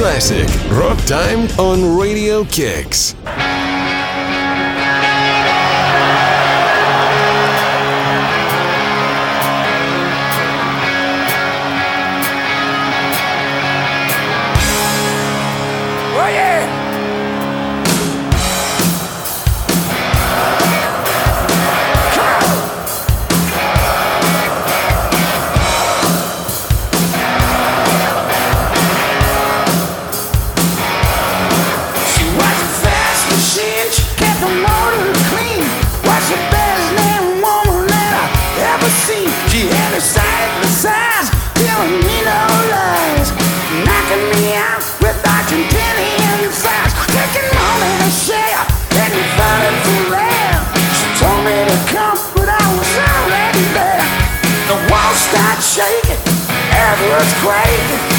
classic. Rock time on Radio Kicks. that's great.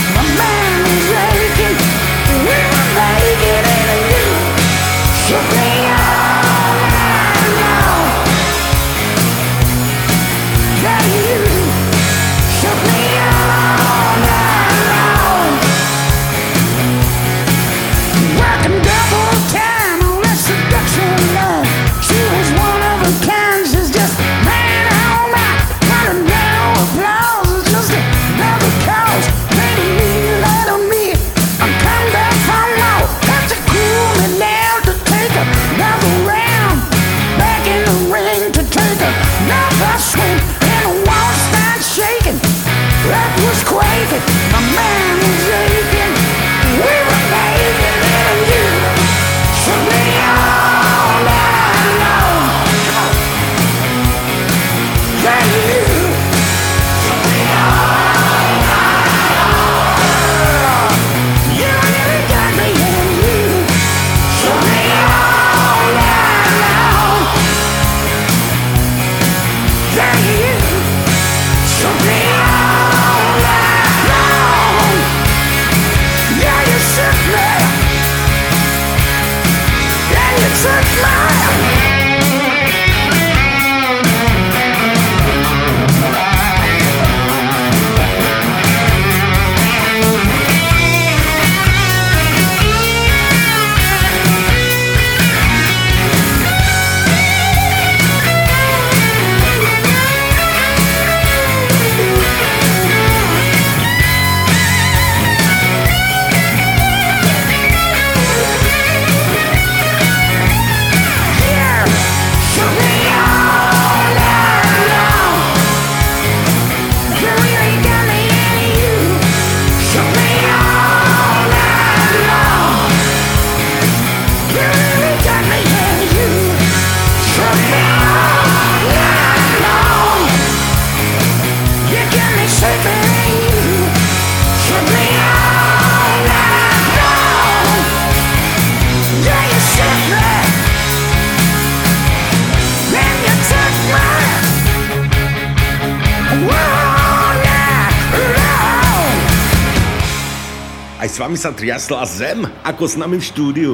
Aj s vami sa triasla zem, ako s nami v štúdiu.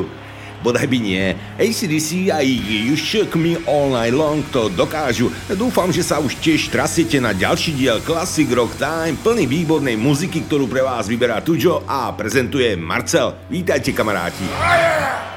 Bodaj by nie. ACDC a Iggy, You Shook Me All Night Long to dokážu. Dúfam, že sa už tiež trasiete na ďalší diel Classic Rock Time, plný výbornej muziky, ktorú pre vás vyberá Tujo a prezentuje Marcel. Vítajte kamaráti. Oh, yeah!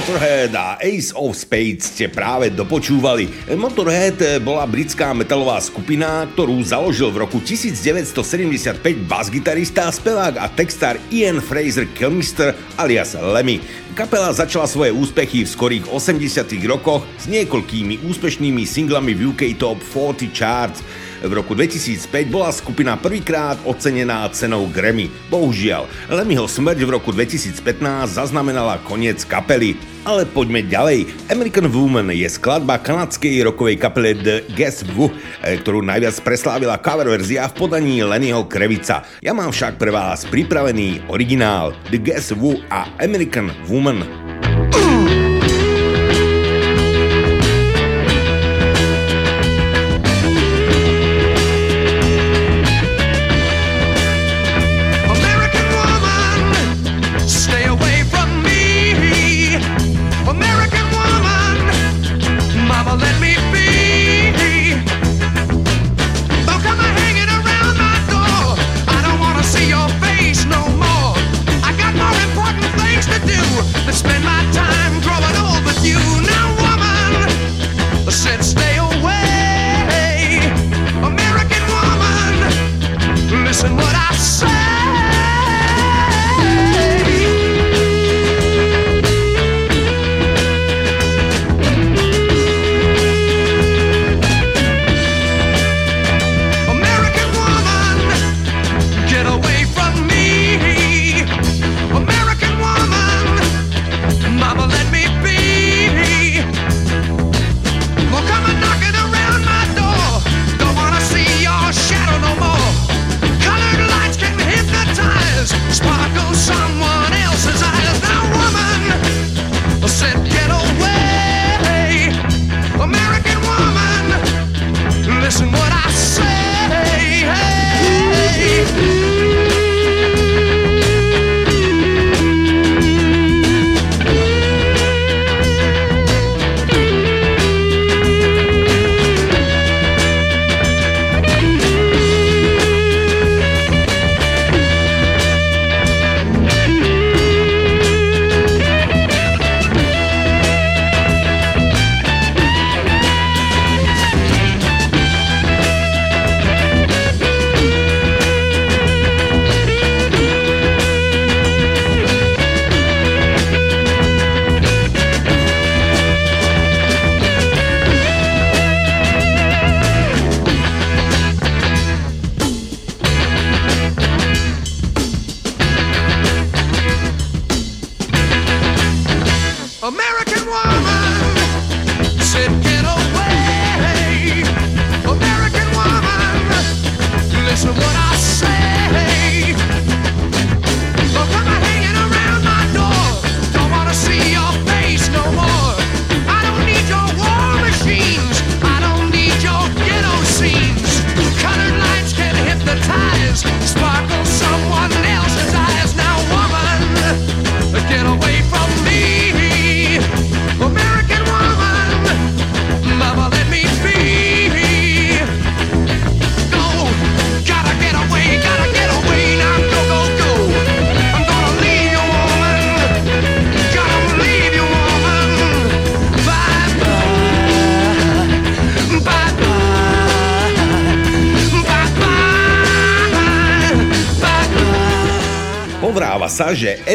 Motorhead a Ace of Spades ste práve dopočúvali. Motorhead bola britská metalová skupina, ktorú založil v roku 1975 basgitarista, spevák a textár Ian Fraser Kilmister alias Lemmy. Kapela začala svoje úspechy v skorých 80 rokoch s niekoľkými úspešnými singlami v UK Top 40 Charts. V roku 2005 bola skupina prvýkrát ocenená cenou Grammy. Bohužiaľ, Lemmyho smrť v roku 2015 zaznamenala koniec kapely. Ale poďme ďalej. American Woman je skladba kanadskej rokovej kapele The Guess Who, eh, ktorú najviac preslávila cover verzia v podaní Lennyho Krevica. Ja mám však pre vás pripravený originál The Guess Who a American Woman.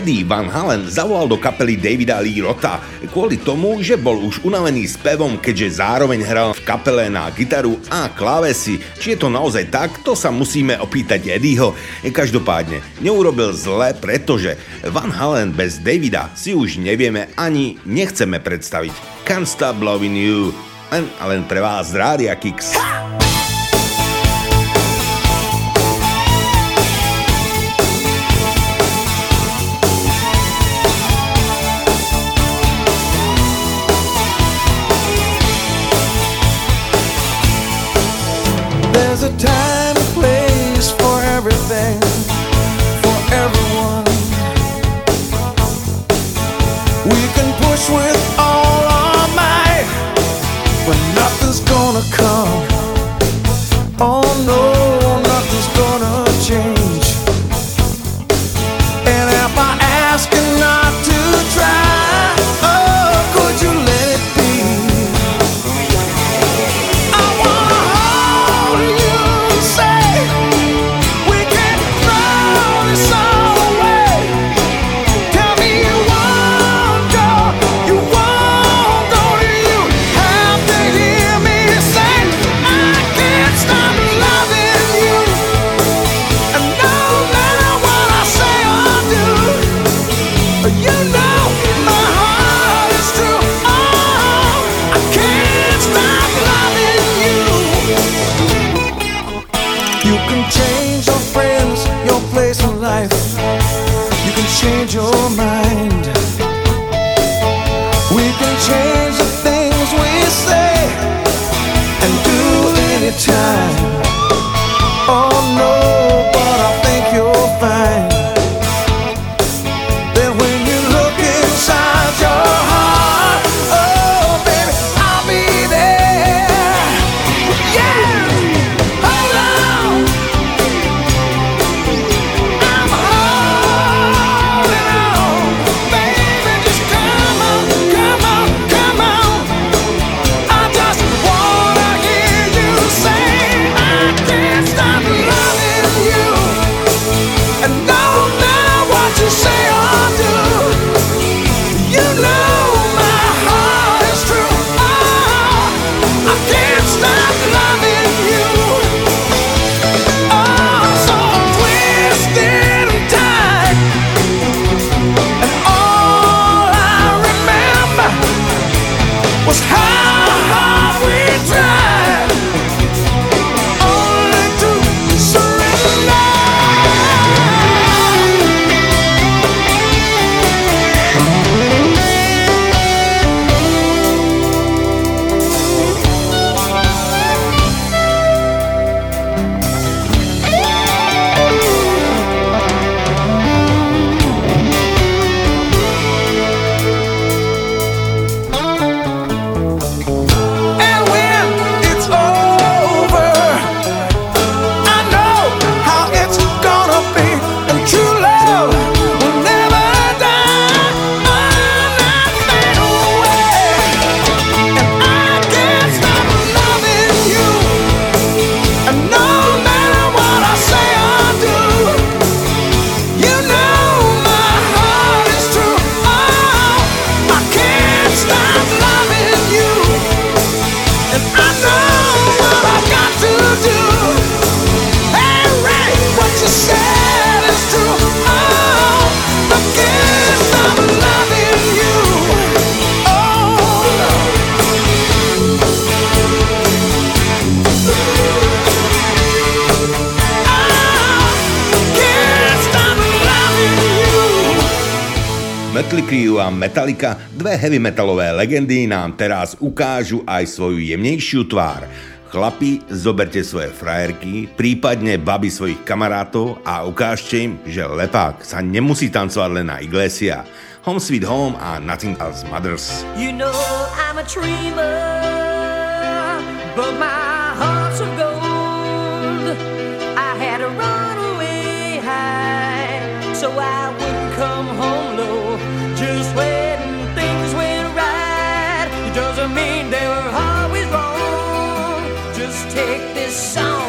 Eddie Van Halen zavolal do kapely Davida Lee Rota kvôli tomu, že bol už unavený spevom, keďže zároveň hral v kapele na gitaru a klávesy. Či je to naozaj tak, to sa musíme opýtať Eddieho. Každopádne, neurobil zle, pretože Van Halen bez Davida si už nevieme ani nechceme predstaviť. Can't Stop Loving You, len len pre vás Rádia Kicks. the time Metallica, dve heavy metalové legendy nám teraz ukážu aj svoju jemnejšiu tvár. Chlapi, zoberte svoje frajerky, prípadne baby svojich kamarátov a ukážte im, že lepák sa nemusí tancovať len na Iglesia. Home Sweet Home a Nothing Else Matters. You know I'm a dreamer, but my heart's gold. Take me to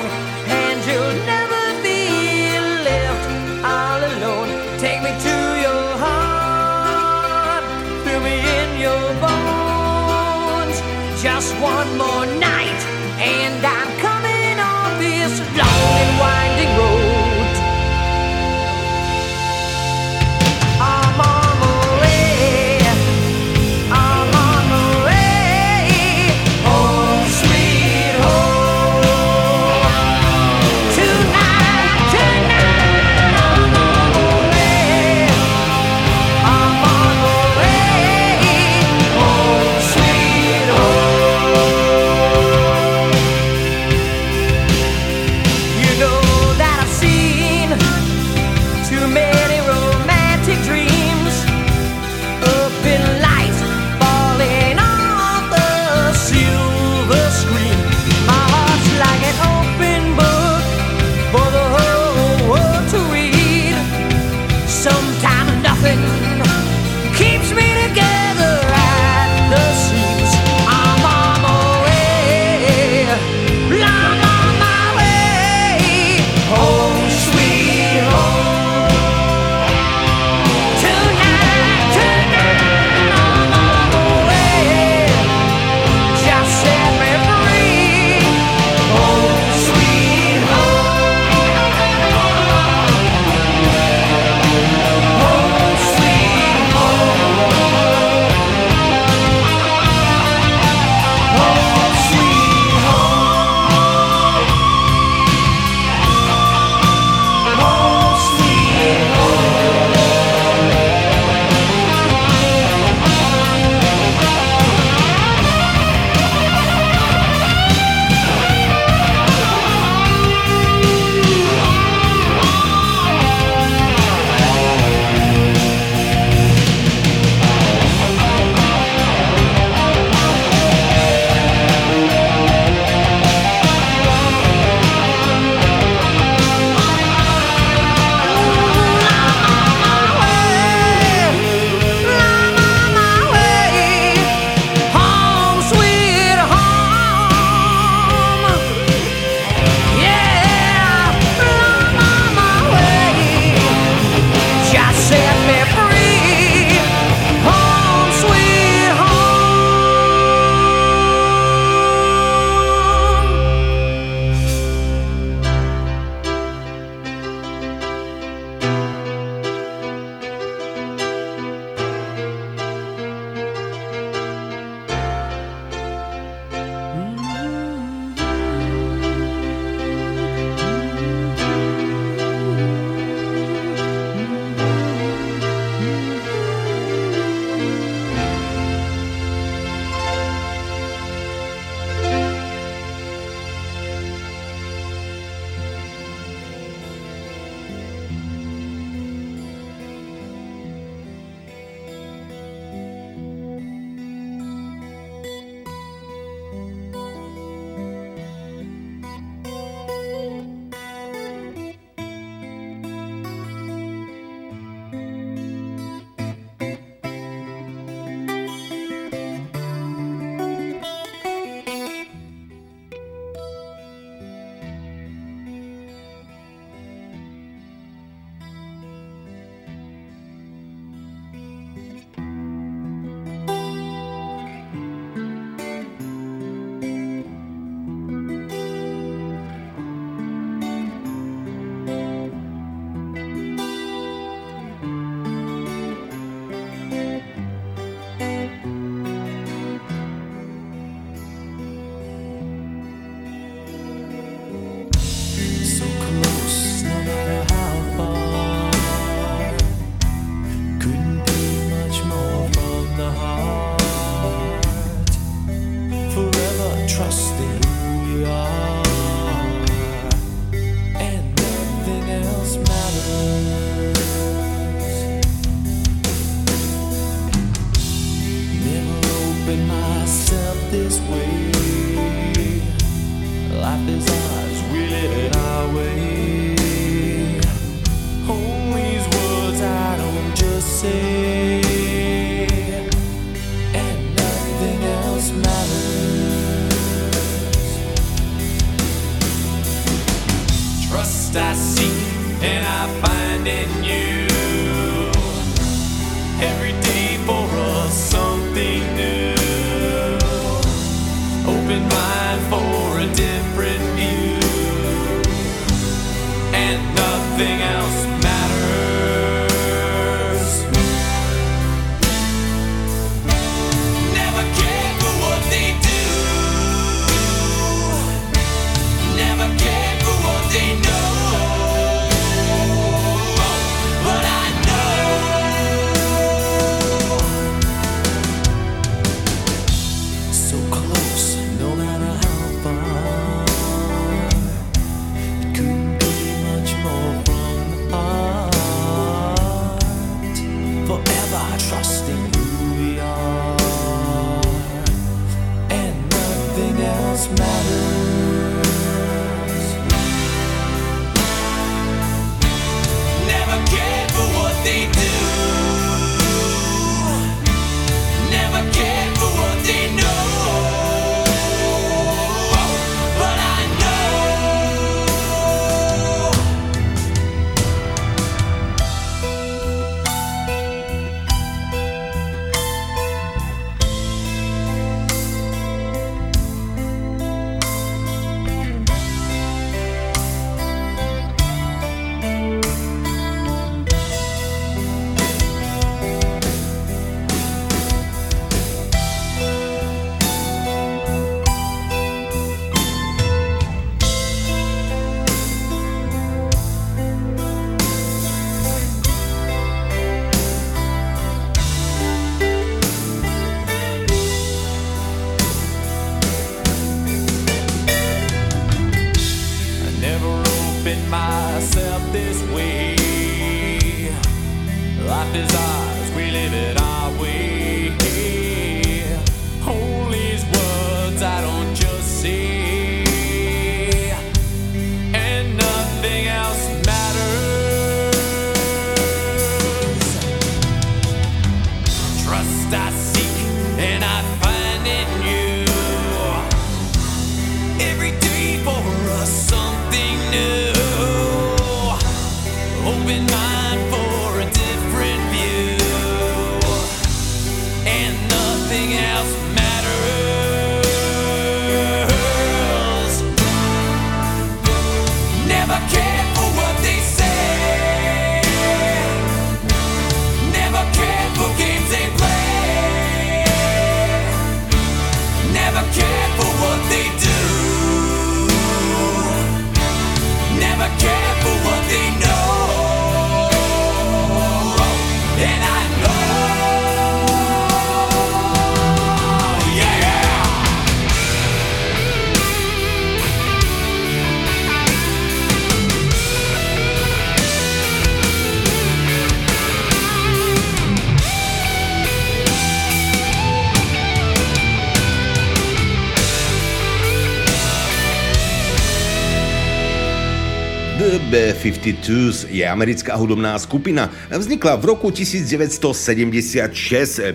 52s je americká hudobná skupina. Vznikla v roku 1976.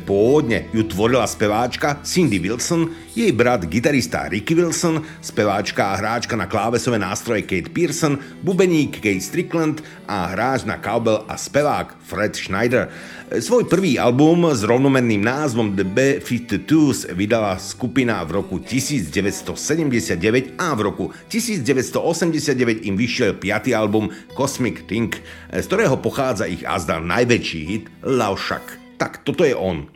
Pôvodne ju tvorila speváčka Cindy Wilson, jej brat gitarista Ricky Wilson, speváčka a hráčka na klávesové nástroje Kate Pearson, bubeník Kate Strickland a hráč na kabel a spevák Fred Schneider. Svoj prvý album s rovnomenným názvom The B-52s vydala skupina v roku 1979 a v roku 1989 im vyšiel 5. album Cosmic Think, z ktorého pochádza ich azda najväčší hit Love. Tak toto je on.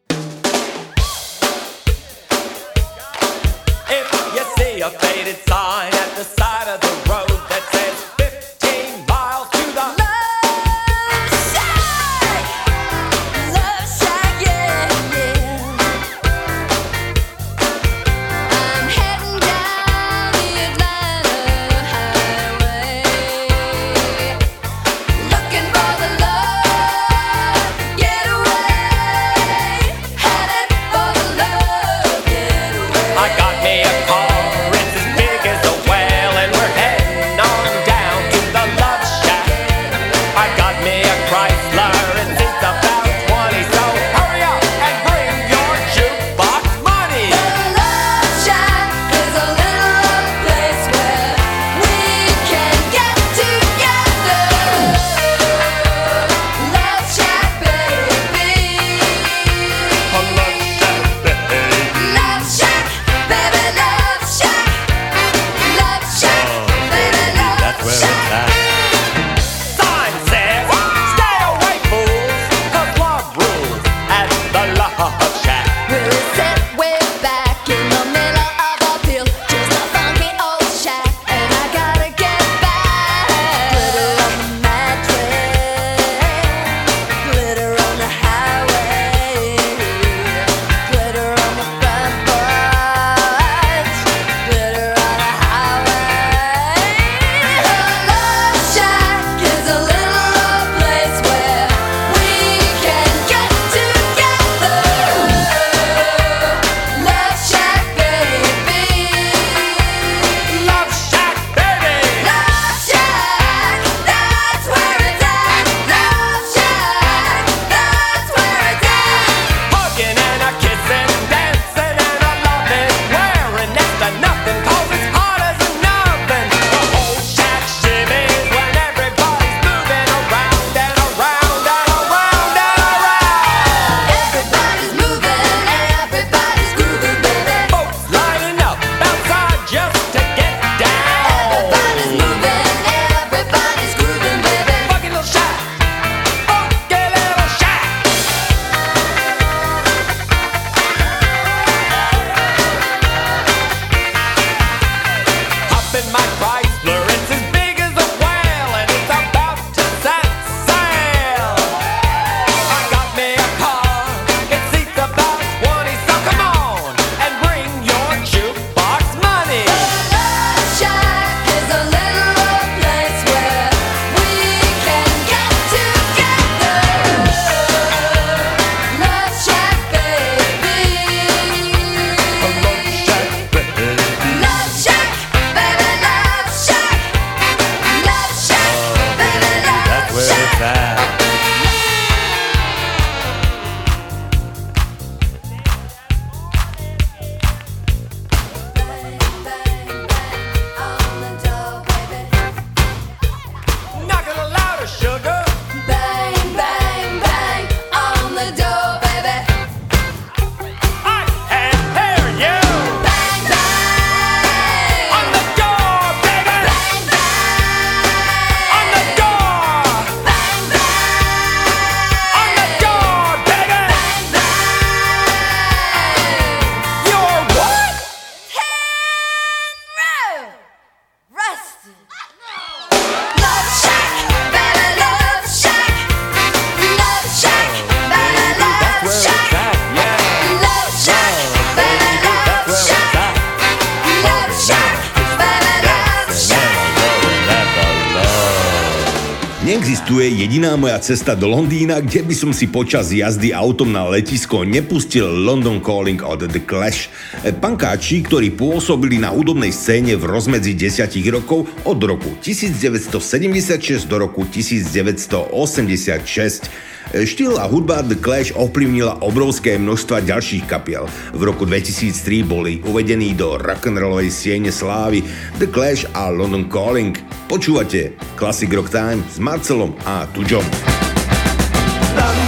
Cesta do Londýna, kde by som si počas jazdy autom na letisko nepustil London Calling od The Clash. Pankáči, ktorí pôsobili na údobnej scéne v rozmedzi 10 rokov od roku 1976 do roku 1986. Štýl a hudba The Clash ovplyvnila obrovské množstva ďalších kapiel. V roku 2003 boli uvedení do rock'n'rollovej siene slávy The Clash a London Calling. Počúvate Classic Rock Time s Marcelom a Tudžom.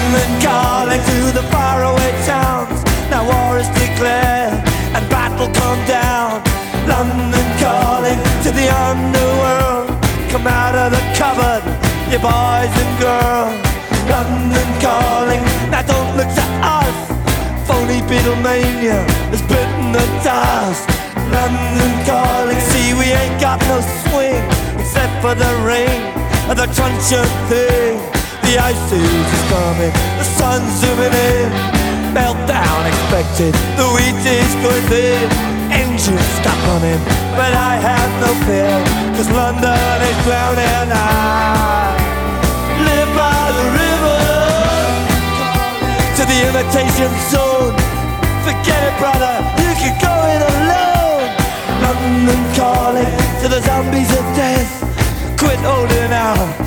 London calling to the faraway towns. Now war is declared and battle come down. London calling to the underworld. Come out of the cupboard, you boys and girls. London calling, now don't look to us. Phony Beatlemania has bitten the dust. London calling, see we ain't got no swing except for the rain and the truncheon thing. The ice age is coming, the sun's zooming in. Meltdown expected, the wheat is going thin. Engines stop running, but I have no fear, cause London is drowning. I live by the river to the imitation zone. Forget it, brother, you can go it alone. London calling to the zombies of death. Quit holding out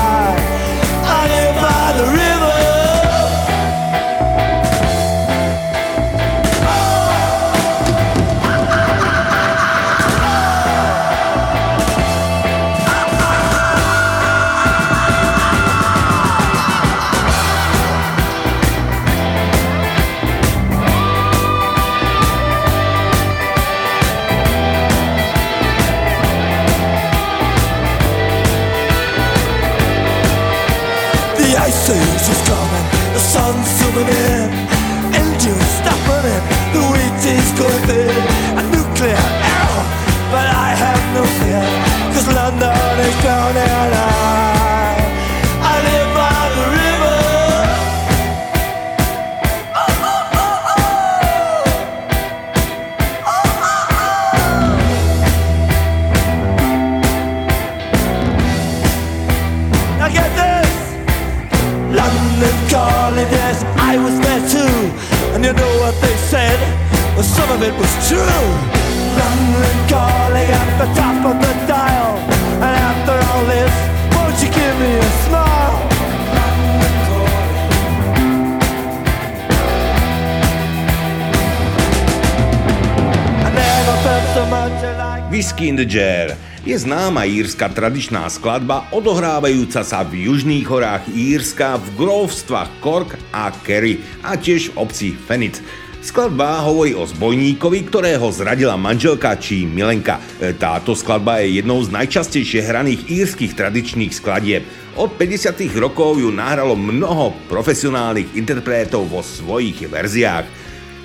Jar je známa írska tradičná skladba odohrávajúca sa v južných horách Írska v grovstvách Cork a Kerry a tiež v obci Fenit. Skladba hovorí o zbojníkovi, ktorého zradila manželka či milenka. E, Táto skladba je jednou z najčastejšie hraných írskych tradičných skladieb. Od 50. rokov ju nahralo mnoho profesionálnych interpretov vo svojich verziách.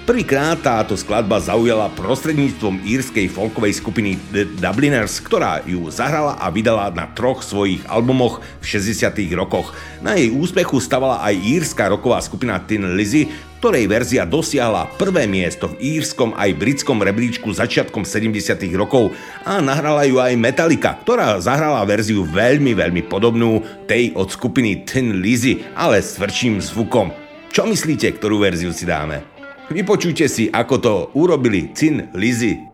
Prvýkrát táto skladba zaujala prostredníctvom írskej folkovej skupiny The Dubliners, ktorá ju zahrala a vydala na troch svojich albumoch v 60. rokoch. Na jej úspechu stavala aj írska roková skupina Tin Lizzy, ktorej verzia dosiahla prvé miesto v írskom aj britskom rebríčku začiatkom 70. rokov a nahrala ju aj Metallica, ktorá zahrala verziu veľmi, veľmi podobnú tej od skupiny Tin Lizzy, ale s tvrdším zvukom. Čo myslíte, ktorú verziu si dáme? Vypočujte si, ako to urobili Tin Lizzy.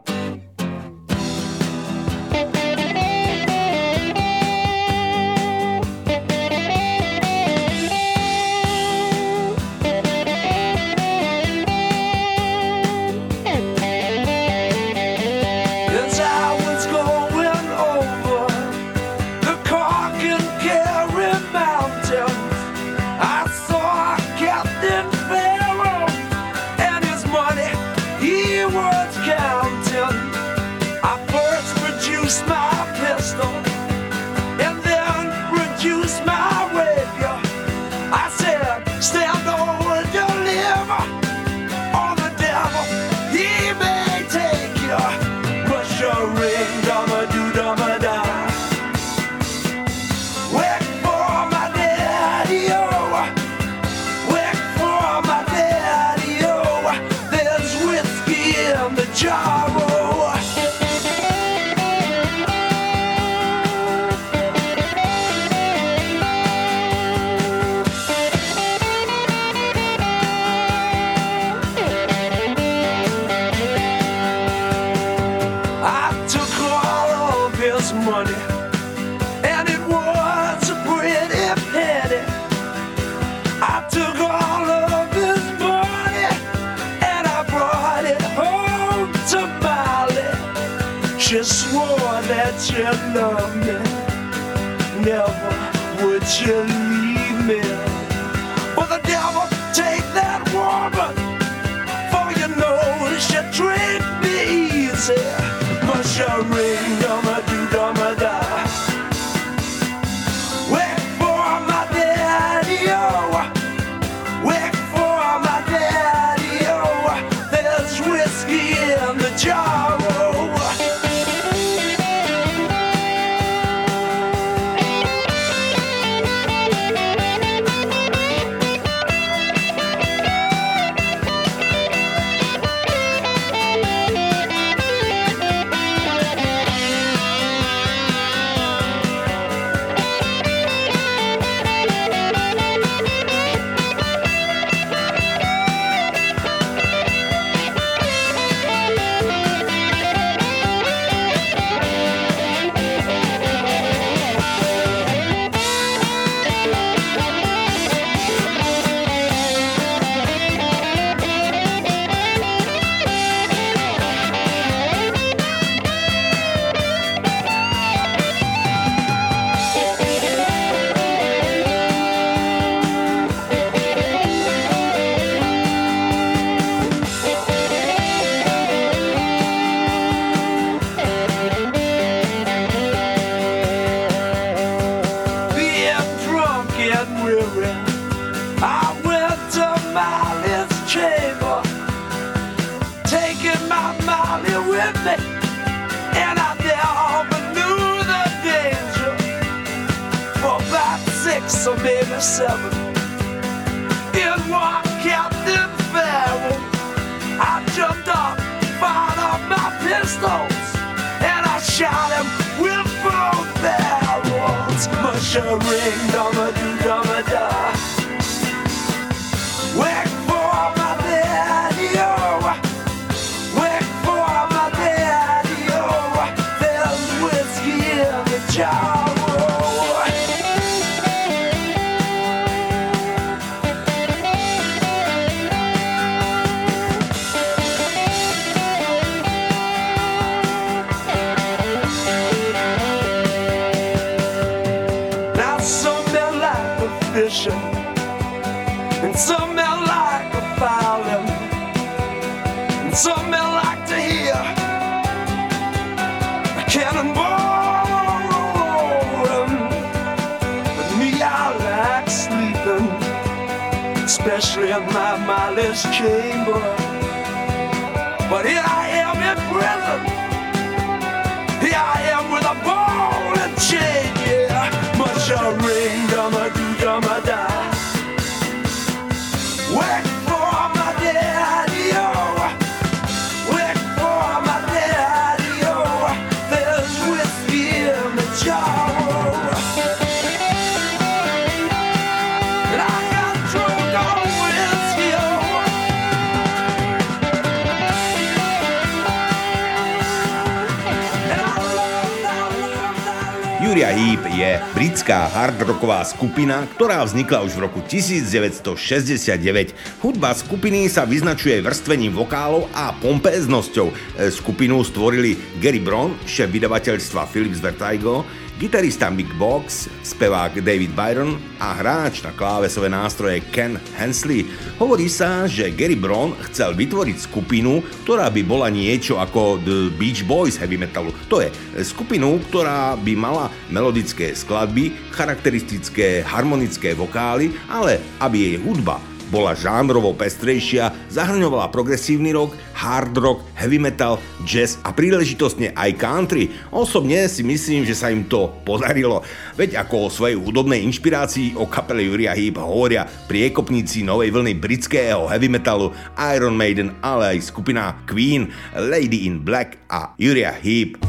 you love me? Never would you Ring, dama do, dama da. this chamber. But here I Uriah Heep je britská hardrocková skupina, ktorá vznikla už v roku 1969. Hudba skupiny sa vyznačuje vrstvením vokálov a pompéznosťou. E, skupinu stvorili Gary Brown, šéf vydavateľstva Philips Vertigo, Gitarista Mick Box, spevák David Byron a hráč na klávesové nástroje Ken Hensley. Hovorí sa, že Gary Brown chcel vytvoriť skupinu, ktorá by bola niečo ako The Beach Boys heavy metalu. To je skupinu, ktorá by mala melodické skladby, charakteristické harmonické vokály, ale aby jej hudba bola žánrovo pestrejšia, zahrňovala progresívny rock, hard rock, heavy metal, jazz a príležitostne aj country. Osobne si myslím, že sa im to podarilo. Veď ako o svojej hudobnej inšpirácii o kapele Juria Heap hovoria priekopníci novej vlny britského heavy metalu Iron Maiden, ale aj skupina Queen, Lady in Black a Juria Heap.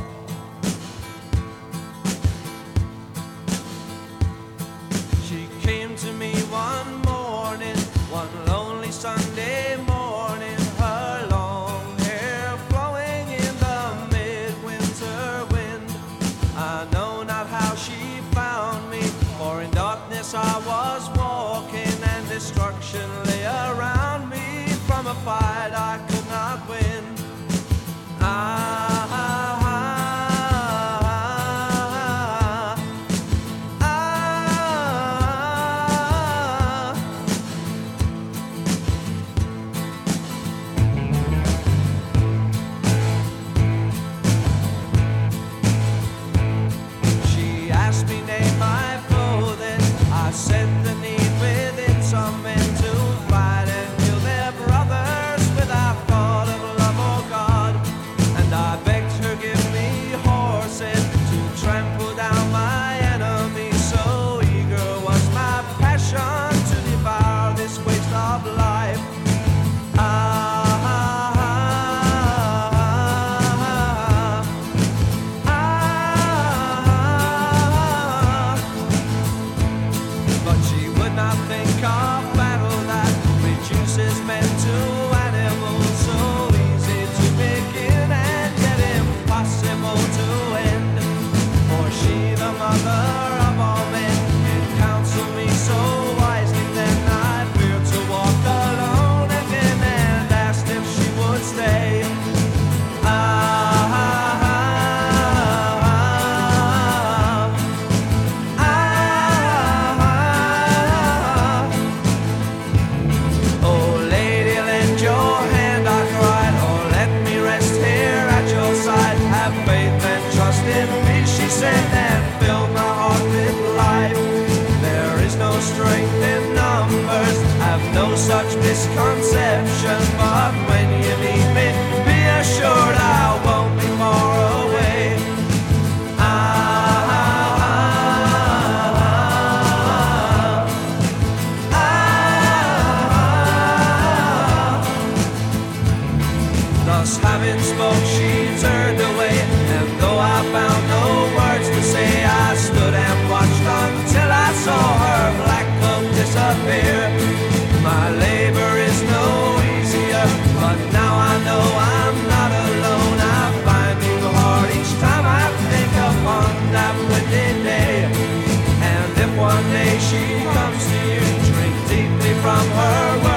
from her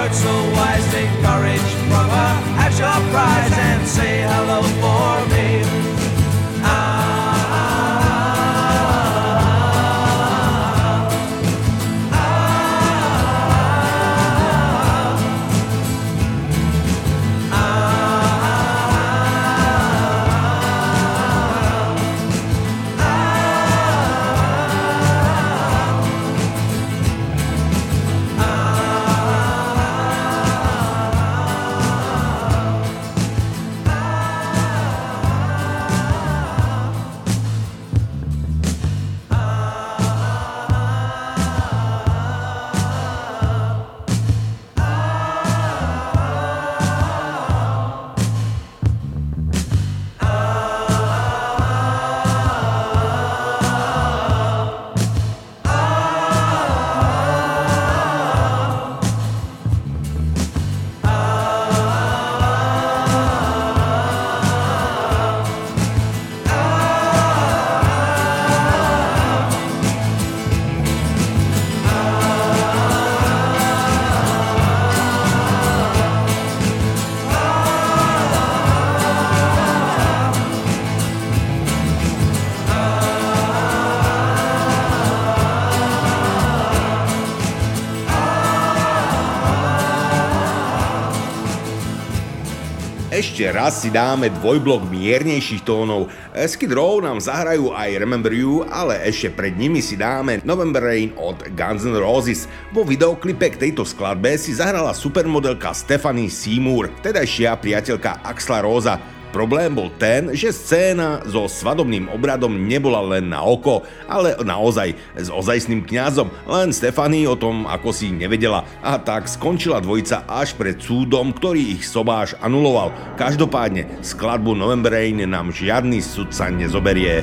ešte raz si dáme dvojblok miernejších tónov. Skid Row nám zahrajú aj Remember You, ale ešte pred nimi si dáme November Rain od Guns N' Roses. Vo videoklipe k tejto skladbe si zahrala supermodelka Stephanie Seymour, tedajšia priateľka Axla Rosa. Problém bol ten, že scéna so svadobným obradom nebola len na oko, ale naozaj s ozajstným kňazom, len Stefany o tom ako si nevedela a tak skončila dvojica až pred súdom, ktorý ich sobáš anuloval. Každopádne skladbu November Rain nám žiadny sudca nezoberie.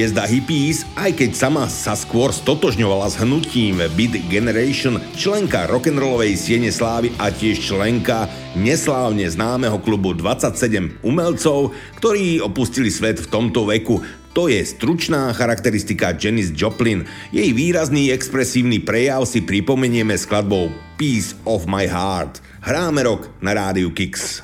Hviezda hippies, aj keď sama sa skôr stotožňovala s hnutím Beat Generation, členka rock'n'rollovej siene slávy a tiež členka neslávne známeho klubu 27 umelcov, ktorí opustili svet v tomto veku. To je stručná charakteristika Janis Joplin. Jej výrazný expresívny prejav si pripomenieme skladbou Peace of My Heart. Hráme rok na rádiu Kicks.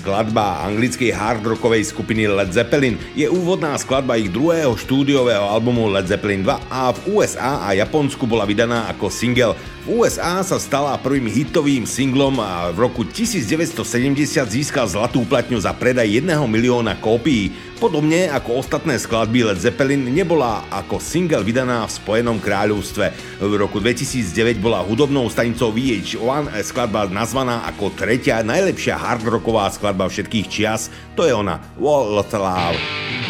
Skladba anglickej hard rockovej skupiny Led Zeppelin. Je úvodná skladba ich druhého štúdiového albumu Led Zeppelin 2 a v USA a Japonsku bola vydaná ako single. V USA sa stala prvým hitovým singlom a v roku 1970 získal zlatú platňu za predaj 1 milióna kópií. Podobne ako ostatné skladby Led Zeppelin nebola ako single vydaná v Spojenom kráľovstve. V roku 2009 bola hudobnou stanicou VH1 skladba nazvaná ako tretia najlepšia hardrocková skladba všetkých čias. To je ona, Wall of Love.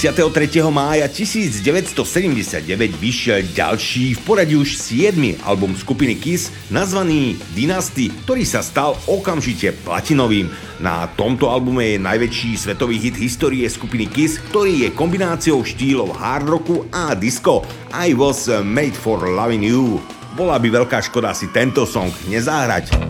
23. mája 1979 vyšiel ďalší v poradí už 7. album skupiny Kiss nazvaný Dynasty, ktorý sa stal okamžite platinovým. Na tomto albume je najväčší svetový hit histórie skupiny Kiss, ktorý je kombináciou štýlov hard rocku a disco. I was made for loving you. Bola by veľká škoda si tento song nezahrať.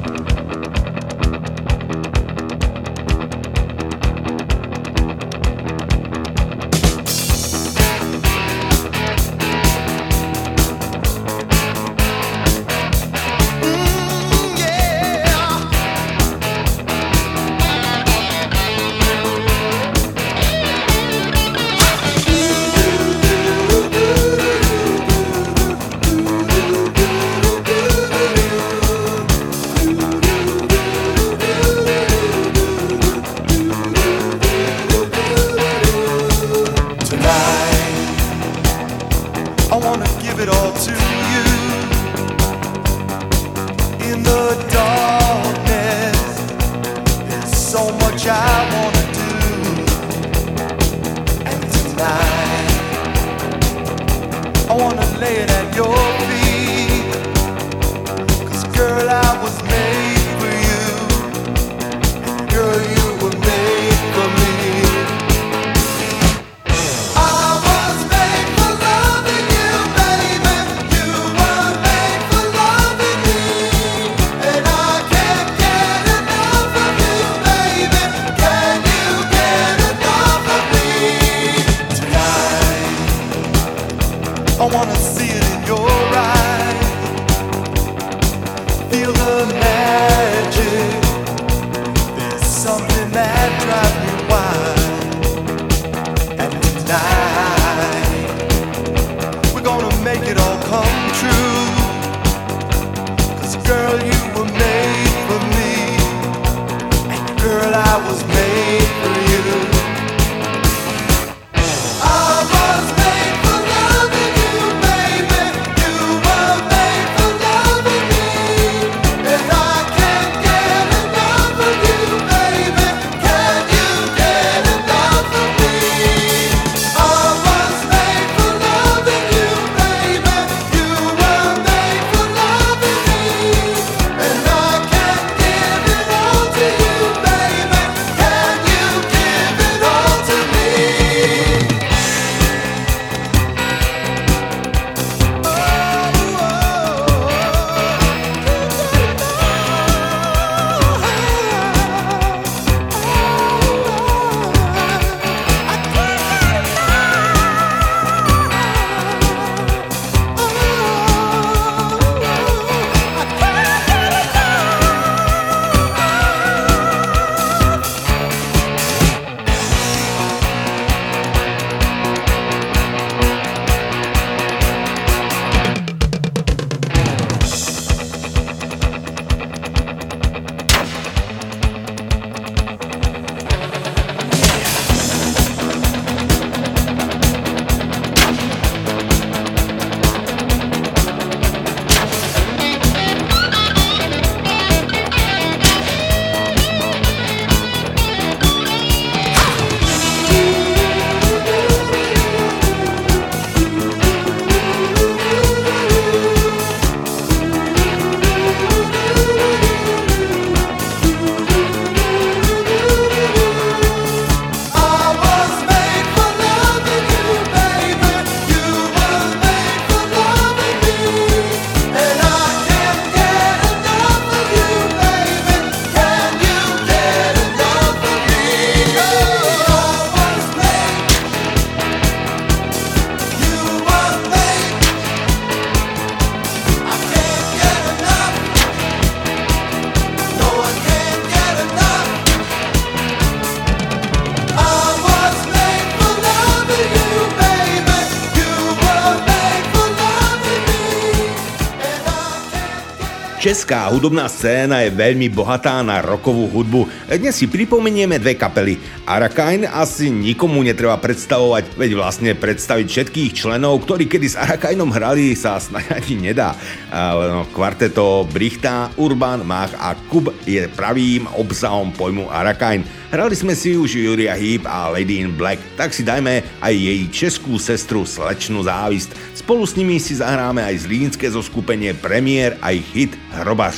Hudobná scéna je veľmi bohatá na rokovú hudbu. Dnes si pripomenieme dve kapely. Arakain asi nikomu netreba predstavovať, veď vlastne predstaviť všetkých členov, ktorí kedy s Arakainom hrali, sa snáď ani nedá. No, kvarteto Brichta, Urban, Mach a Kub je pravým obsahom pojmu Arakain. Hrali sme si už Juria Heep a Lady in Black, tak si dajme aj jej českú sestru Slečnú závist. Spolu s nimi si zahráme aj zlínske zoskupenie Premiér a ich hit Hrobaš.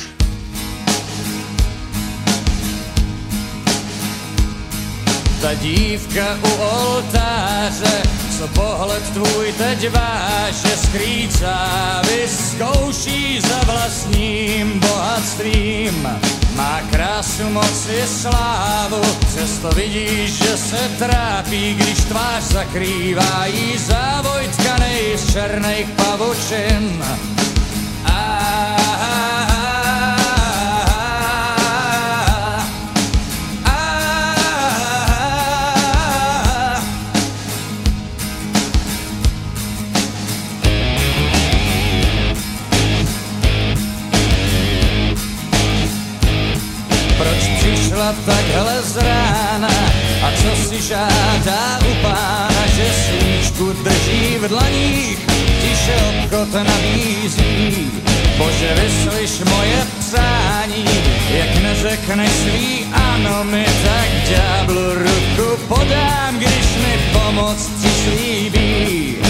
Ta dívka u oltáře, co pohled tvůj teď váže skrýcá, vyzkouší za vlastním bohatstvím. Má krásu, moc i slávu, přesto vidíš, že se trápí, když tvář zakrývá jí závoj tkanej z černých pavučin. Takhle z rána a co si žádá u pána, že svíčku drží v dlaních, tiše obchod nabízí. Bože, vyslyš moje přání, jak neřekneš svý ano, mi tak ďáblu ruku podám, když mi pomoc přislíbí.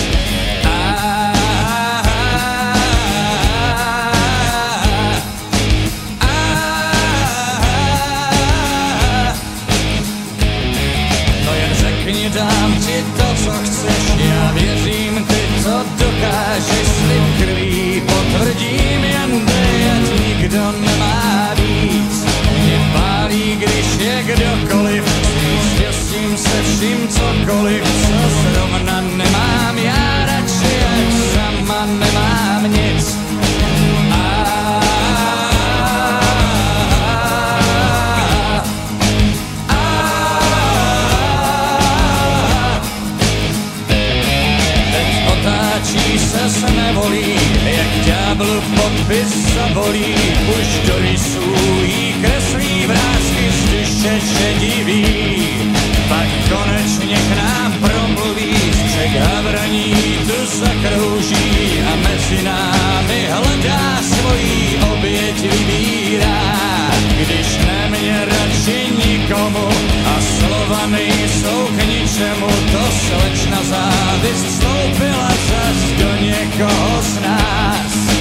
Dám ti to, co chceš, já věřím, ty to dokážeš, slib krví potvrdím, jen dej, ať nikdo nemá víc. Mě pálí, když je kdokoliv, štěstím se vším cokoliv, co zrovna nemám, já radši, jak sama nemám nic. Podpis zabolí, už do rysů jí kreslí vrázky zdyše šedivý. Pak konečně k nám promluví, střek havraní tu zakrouží a mezi námi hledá svojí oběť vybírá. Když nemě radši nikomu a slova nejsou k ničemu, to slečna závist vstoupila zas do někoho z nás.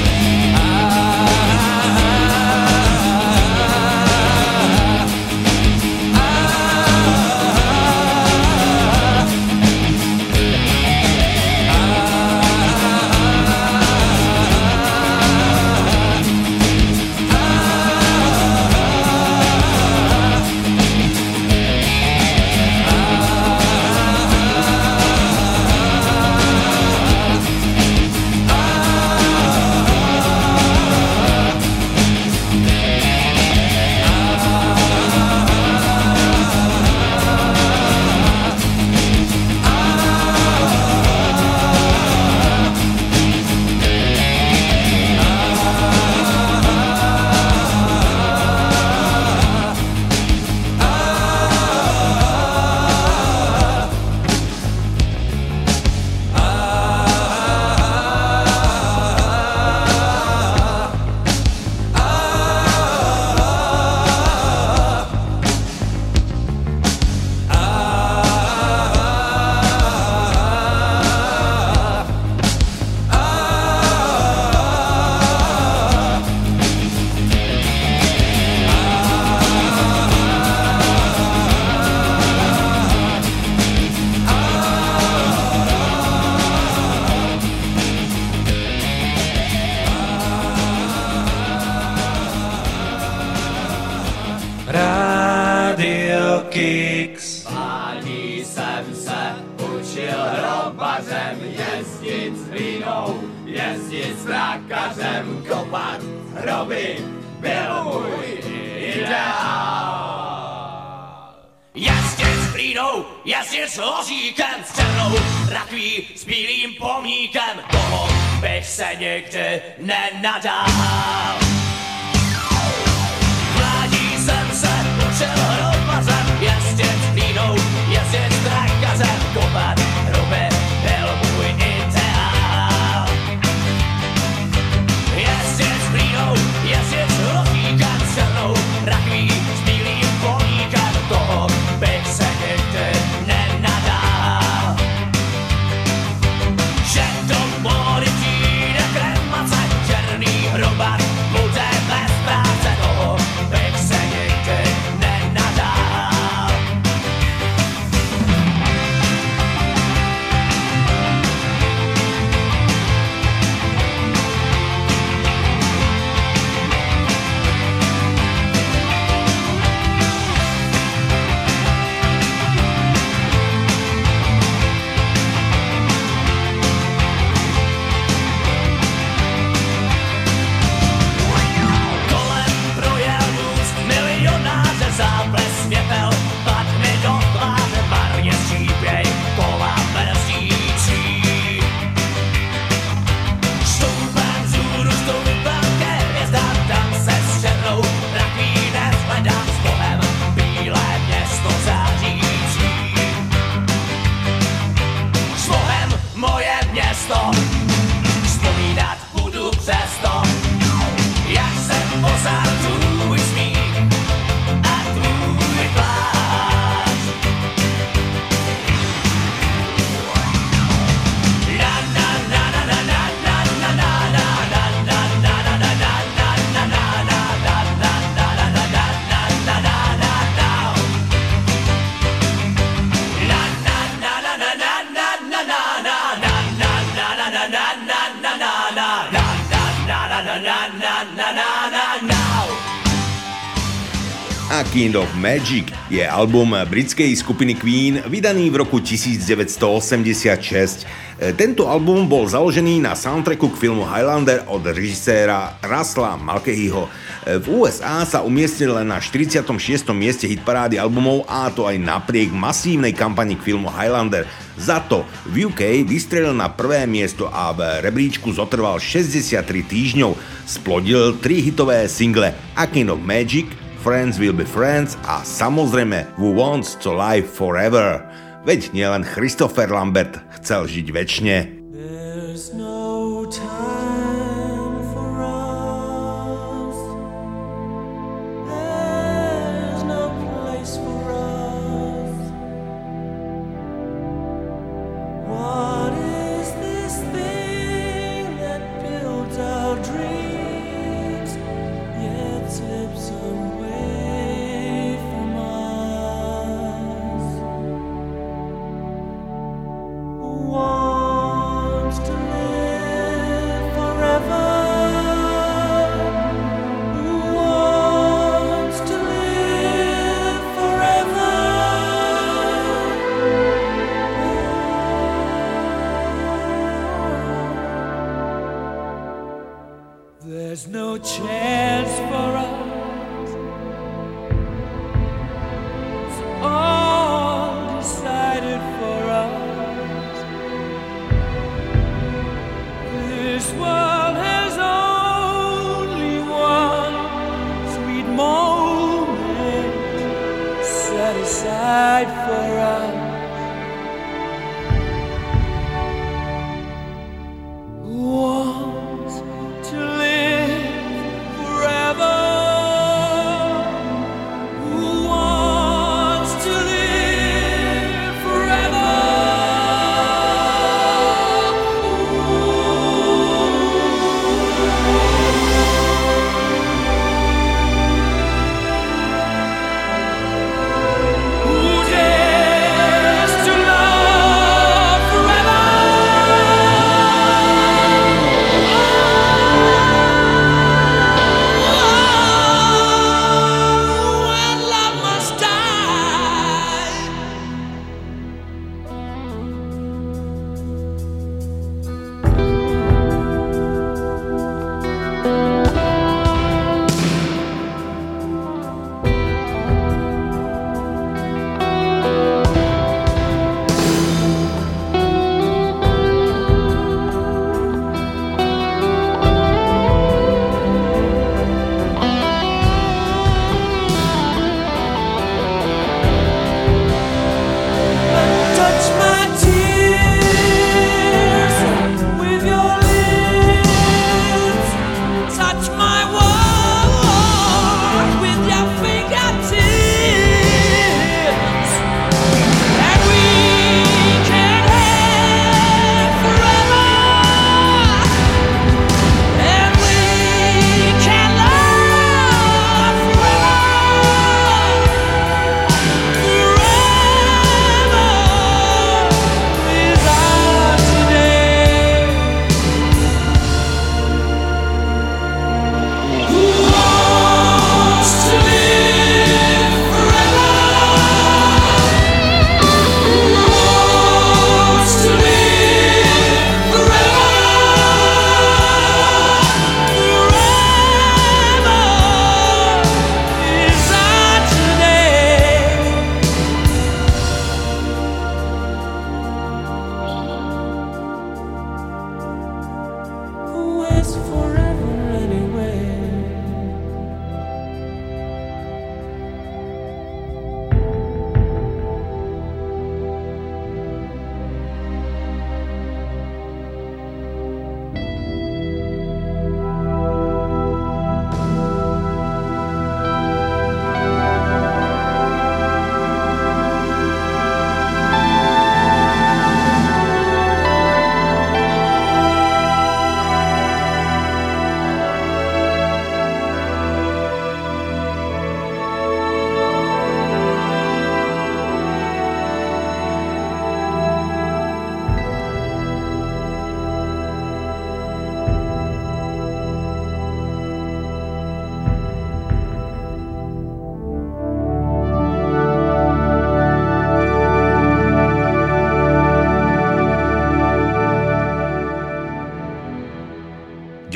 Kind of Magic je album britskej skupiny Queen vydaný v roku 1986. E, Tento album bol založený na soundtracku k filmu Highlander od režiséra Russella Mulcahyho. E, V USA sa umiestnil len na 46. mieste hitparády albumov a to aj napriek masívnej kampani k filmu Highlander. Za to v UK vystrelil na prvé miesto a v rebríčku zotrval 63 týždňov. Splodil tri hitové single A Kind of Magic, Friends Will Be Friends a samozrejme Who Wants to Live Forever. Veď nielen Christopher Lambert chcel žiť väčšine.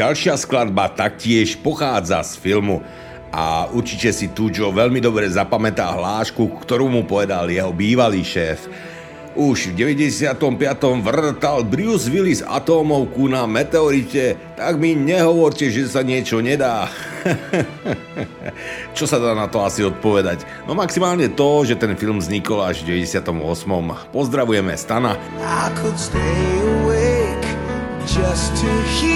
Ďalšia skladba taktiež pochádza z filmu a určite si Tujo veľmi dobre zapamätá hlášku, ktorú mu povedal jeho bývalý šéf. Už v 95. vrtal Bruce Willis atómovku na meteorite, tak mi nehovorte, že sa niečo nedá. Čo sa dá na to asi odpovedať? No maximálne to, že ten film vznikol až v 98. Pozdravujeme Stana. I could stay awake just to hear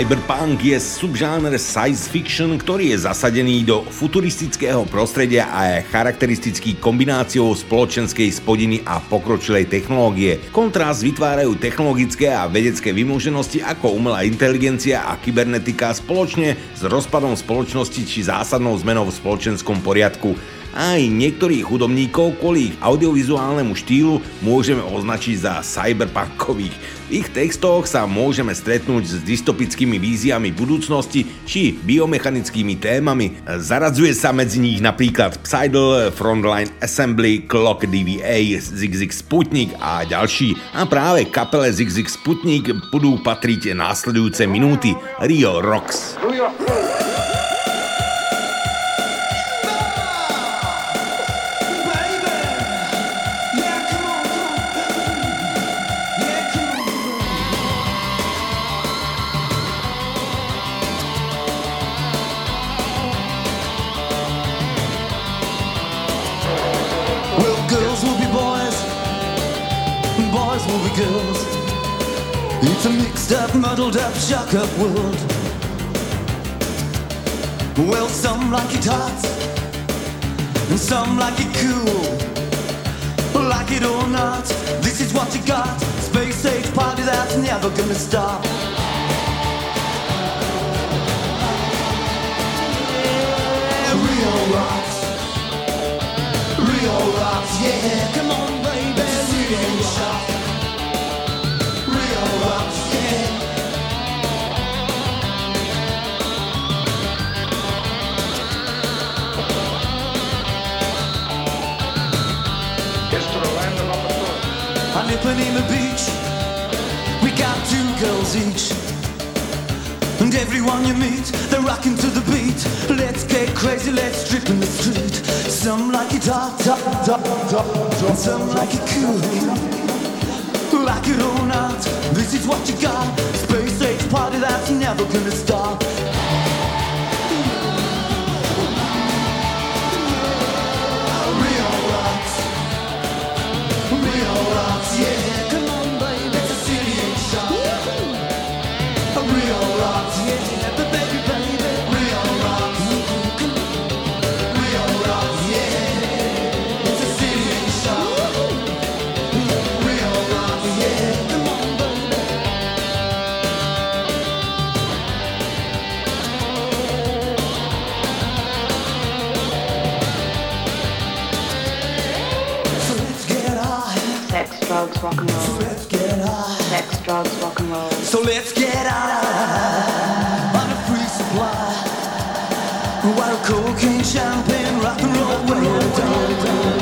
Cyberpunk je subžáner science fiction, ktorý je zasadený do futuristického prostredia a je charakteristický kombináciou spoločenskej spodiny a pokročilej technológie. Kontrast vytvárajú technologické a vedecké vymoženosti ako umelá inteligencia a kybernetika spoločne s rozpadom spoločnosti či zásadnou zmenou v spoločenskom poriadku aj niektorých hudobníkov kvôli ich audiovizuálnemu štýlu môžeme označiť za cyberpunkových. V ich textoch sa môžeme stretnúť s dystopickými víziami budúcnosti či biomechanickými témami. Zaradzuje sa medzi nich napríklad Psydle, Frontline Assembly, Clock DVA, ZigZig Sputnik a ďalší. A práve kapele ZigZig Sputnik budú patriť následujúce minúty Rio Rocks. Well, up, muddled up, shock up world. Well, some like it hot, and some like it cool. Like it or not, this is what you got. Space age party that's never gonna stop. Yeah, Rio rocks. Rio rocks, yeah. Come on, baby. Rio rocks. Rio rocks, yeah. Ipanema Beach, we got two girls each. And everyone you meet, they're rocking to the beat. Let's get crazy, let's strip in the street. Some like it hot, hot, hot, hot, hot. Some like it cool. Like it or not, this is what you got. Space age party that's never gonna stop. Sex, drugs, rock and roll. So let's get high on a free supply. While cocaine, champagne, rock and roll,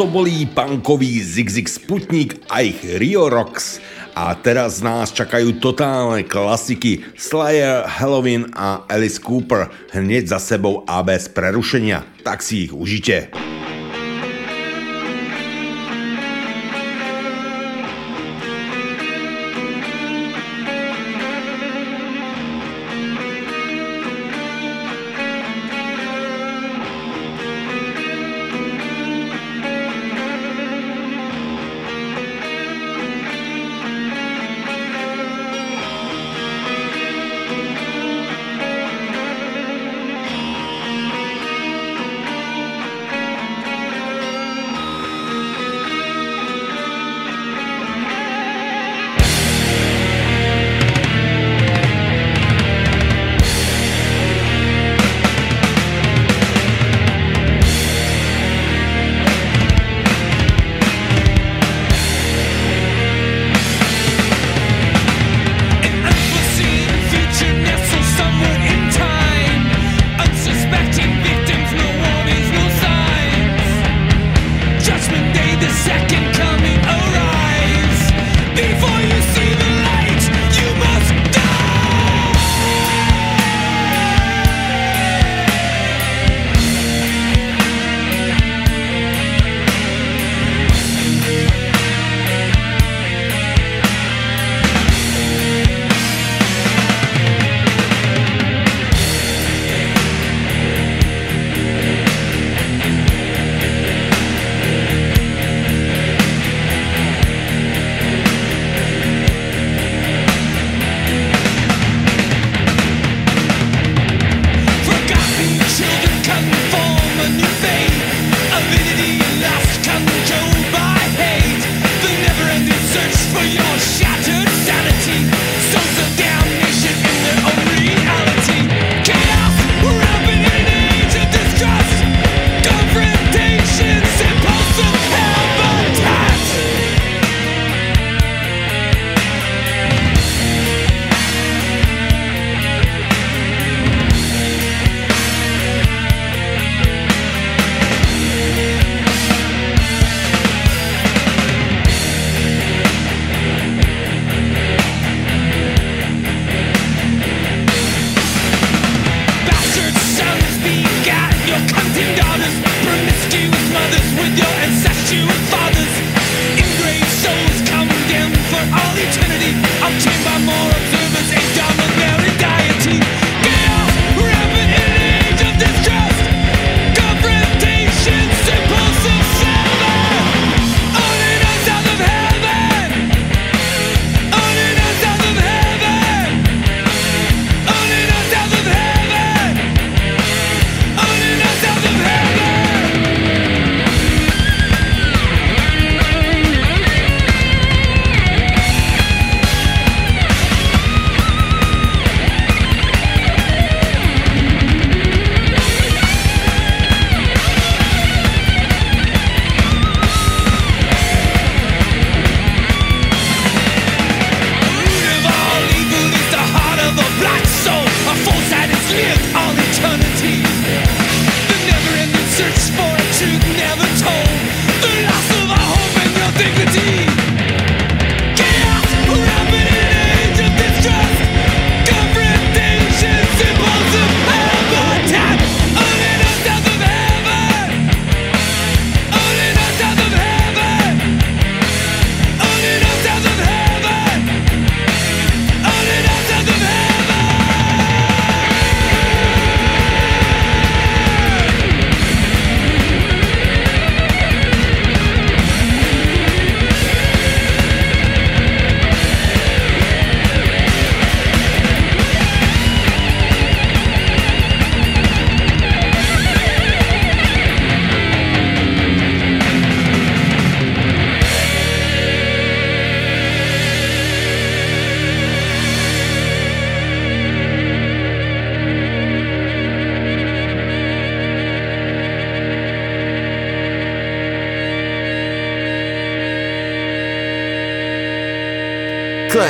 toto boli punkový Zigzig Sputnik a ich Rio Rocks. A teraz nás čakajú totálne klasiky Slayer, Halloween a Alice Cooper hneď za sebou a bez prerušenia. Tak si ich užite.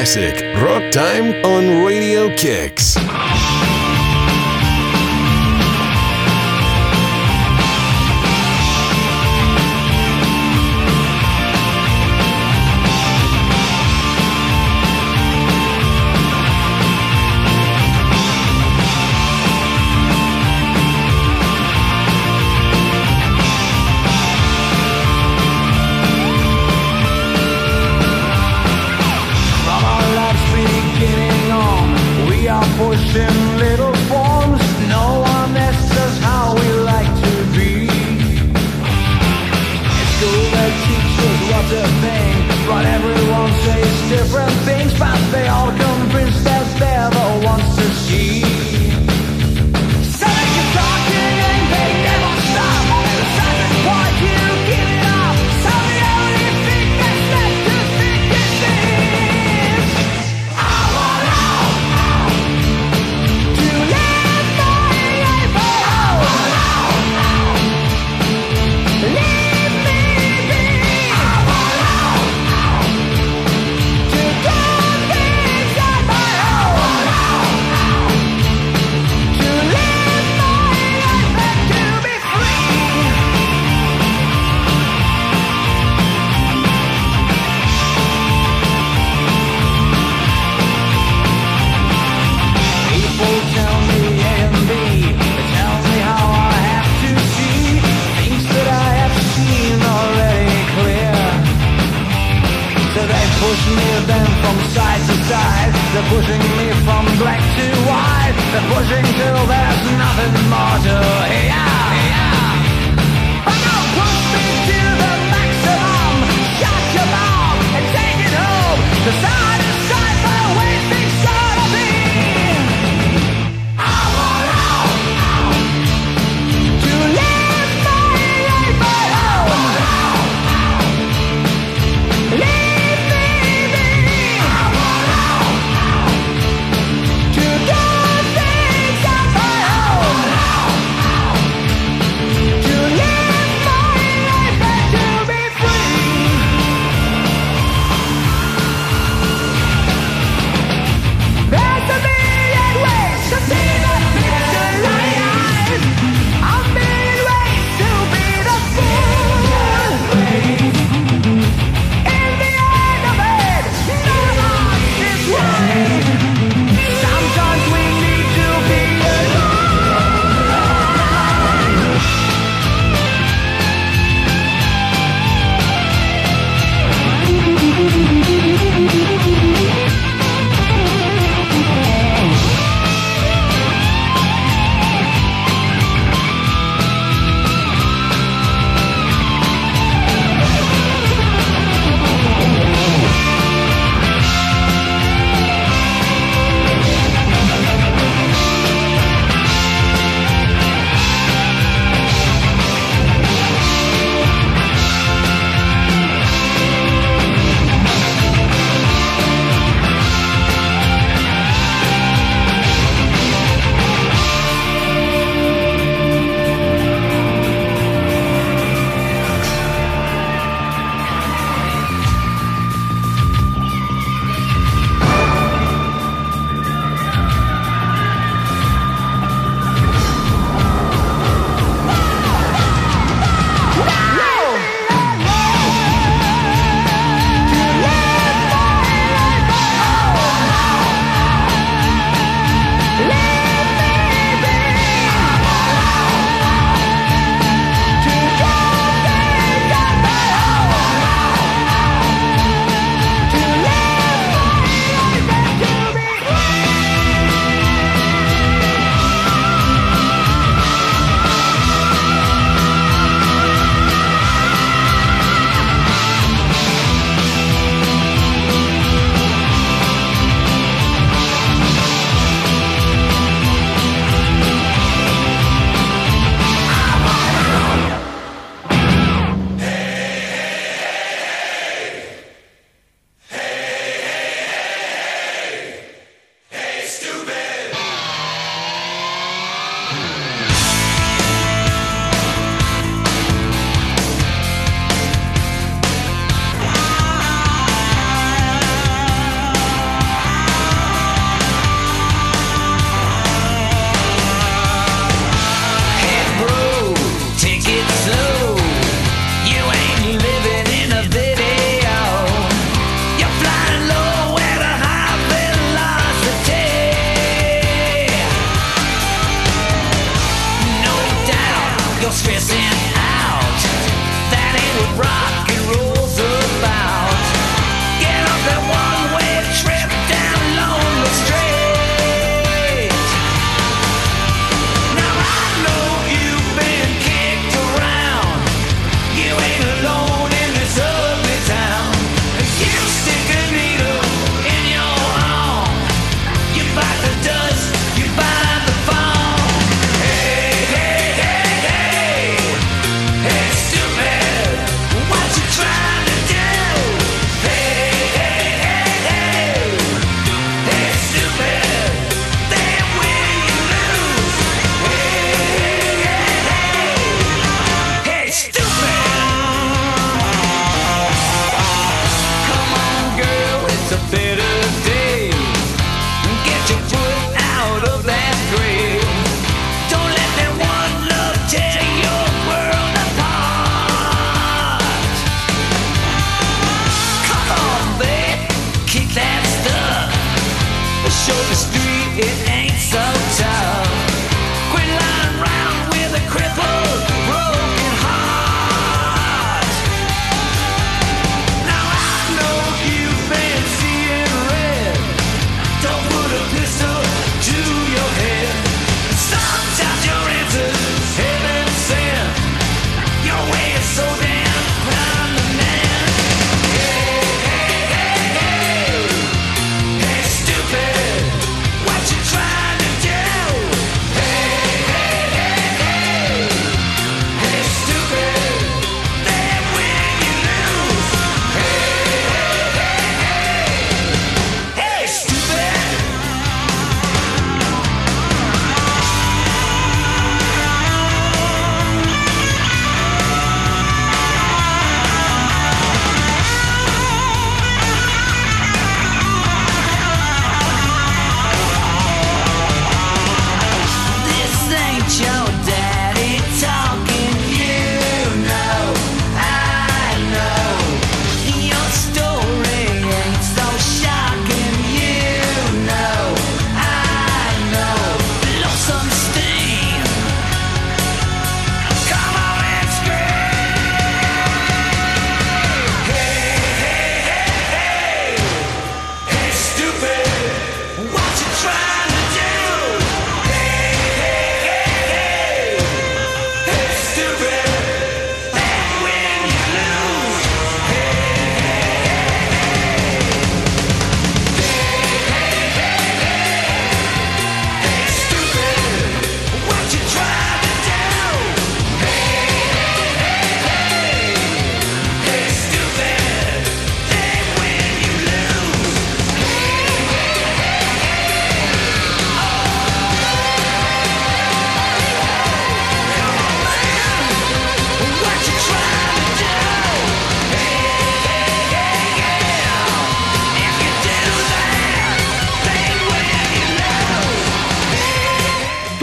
Classic Rock Time on Radio Kicks.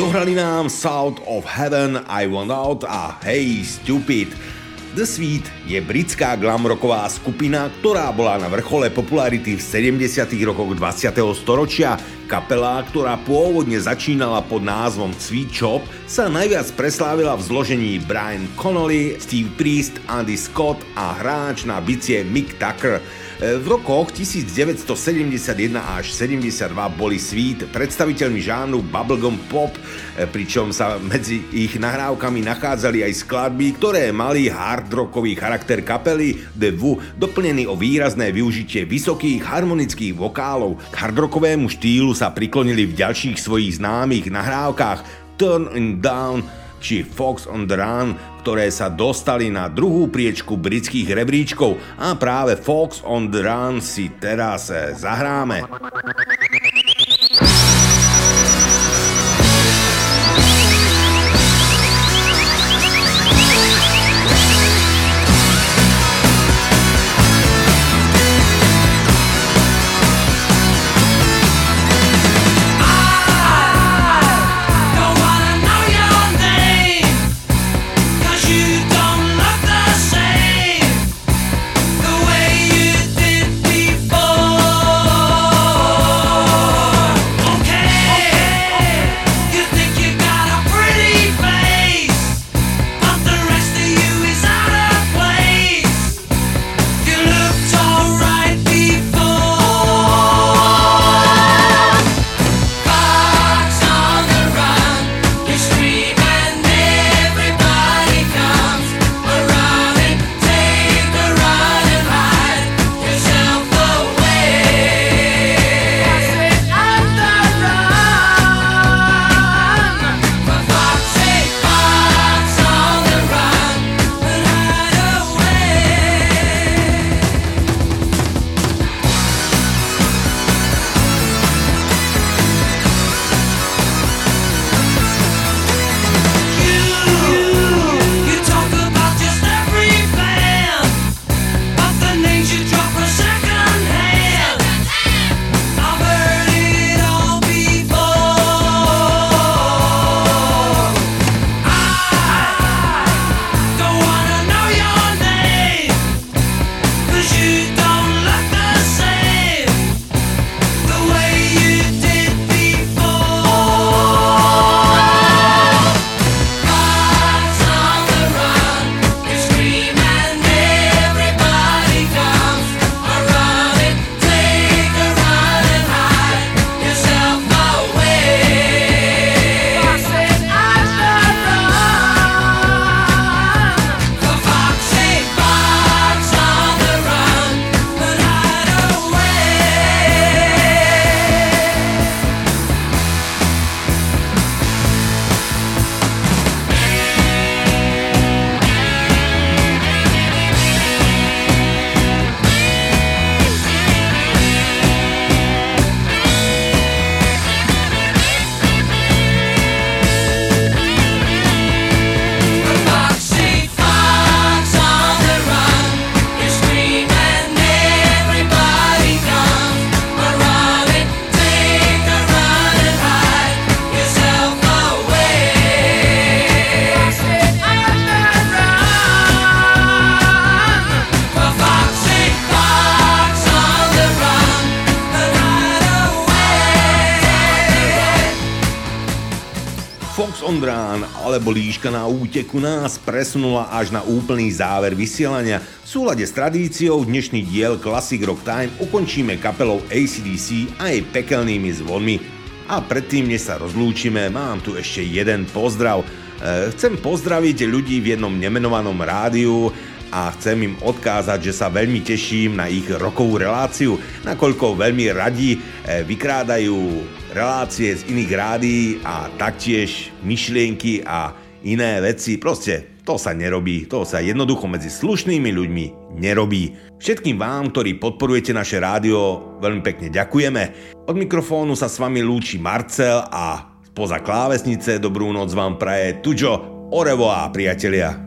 Dohrali nám South of Heaven, I Want Out a Hey Stupid. The Sweet je britská glam rocková skupina, ktorá bola na vrchole popularity v 70. rokoch 20. storočia. Kapela, ktorá pôvodne začínala pod názvom Sweet Shop, sa najviac preslávila v zložení Brian Connolly, Steve Priest, Andy Scott a hráč na bicie Mick Tucker. V rokoch 1971 až 72 boli Sweet predstaviteľmi žánru bubblegum pop, pričom sa medzi ich nahrávkami nachádzali aj skladby, ktoré mali hard rockový charakter kapely The Who, doplnený o výrazné využitie vysokých harmonických vokálov. K hardrockovému štýlu sa priklonili v ďalších svojich známych nahrávkach Turn and Down či Fox on the Run, ktoré sa dostali na druhú priečku britských rebríčkov a práve Fox on the Run si teraz zahráme. Fox on Run alebo líška na úteku nás presunula až na úplný záver vysielania. V súlade s tradíciou dnešný diel Classic Rock Time ukončíme kapelou ACDC a jej pekelnými zvonmi. A predtým, než sa rozlúčime, mám tu ešte jeden pozdrav. E, chcem pozdraviť ľudí v jednom nemenovanom rádiu, a chcem im odkázať, že sa veľmi teším na ich rokovú reláciu, nakoľko veľmi radi e, vykrádajú relácie z iných rádií a taktiež myšlienky a iné veci. Proste to sa nerobí, to sa jednoducho medzi slušnými ľuďmi nerobí. Všetkým vám, ktorí podporujete naše rádio, veľmi pekne ďakujeme. Od mikrofónu sa s vami lúči Marcel a spoza klávesnice dobrú noc vám praje Tujo. Orevo a priatelia.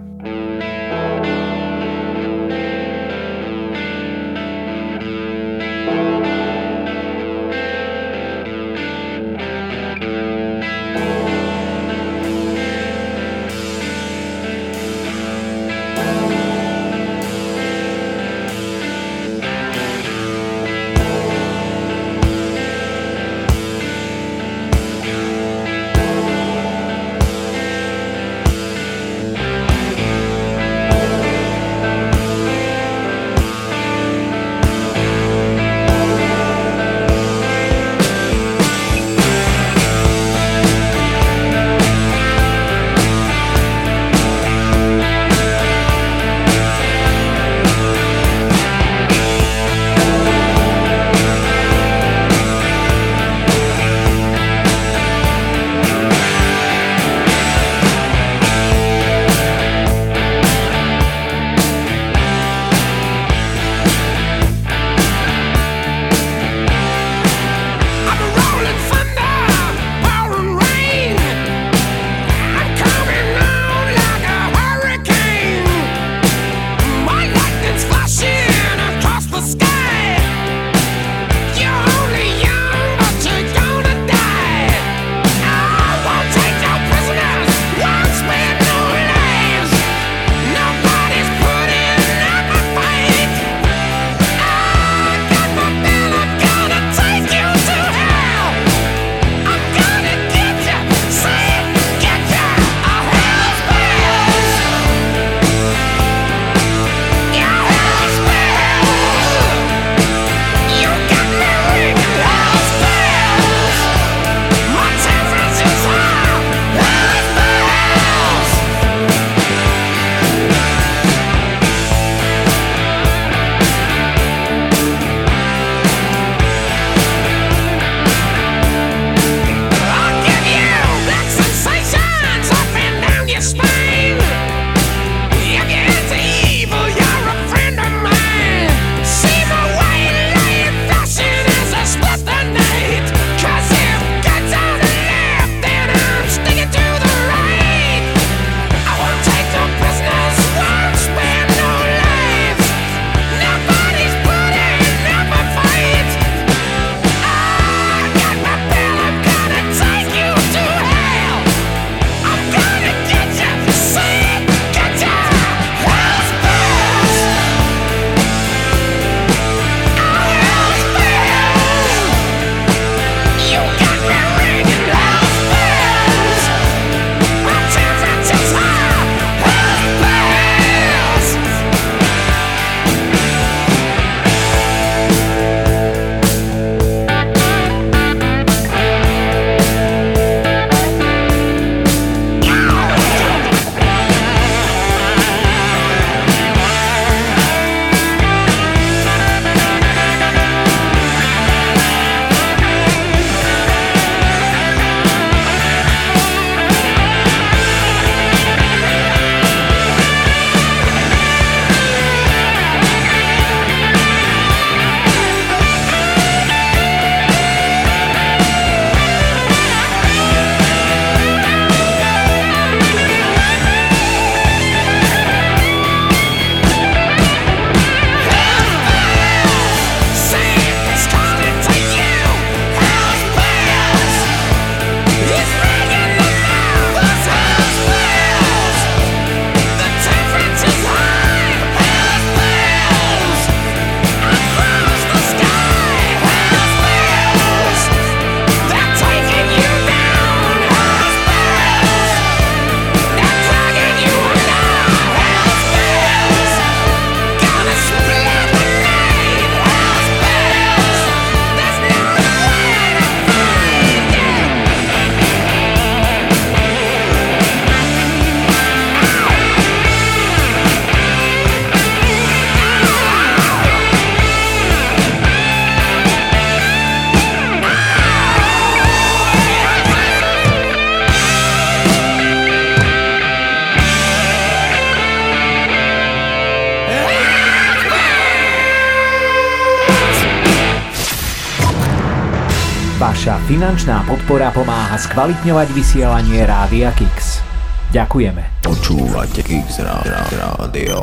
Podpora pomáha skvalitňovať vysielanie Rádia Kix. Ďakujeme. Počúvate Kix Rádio.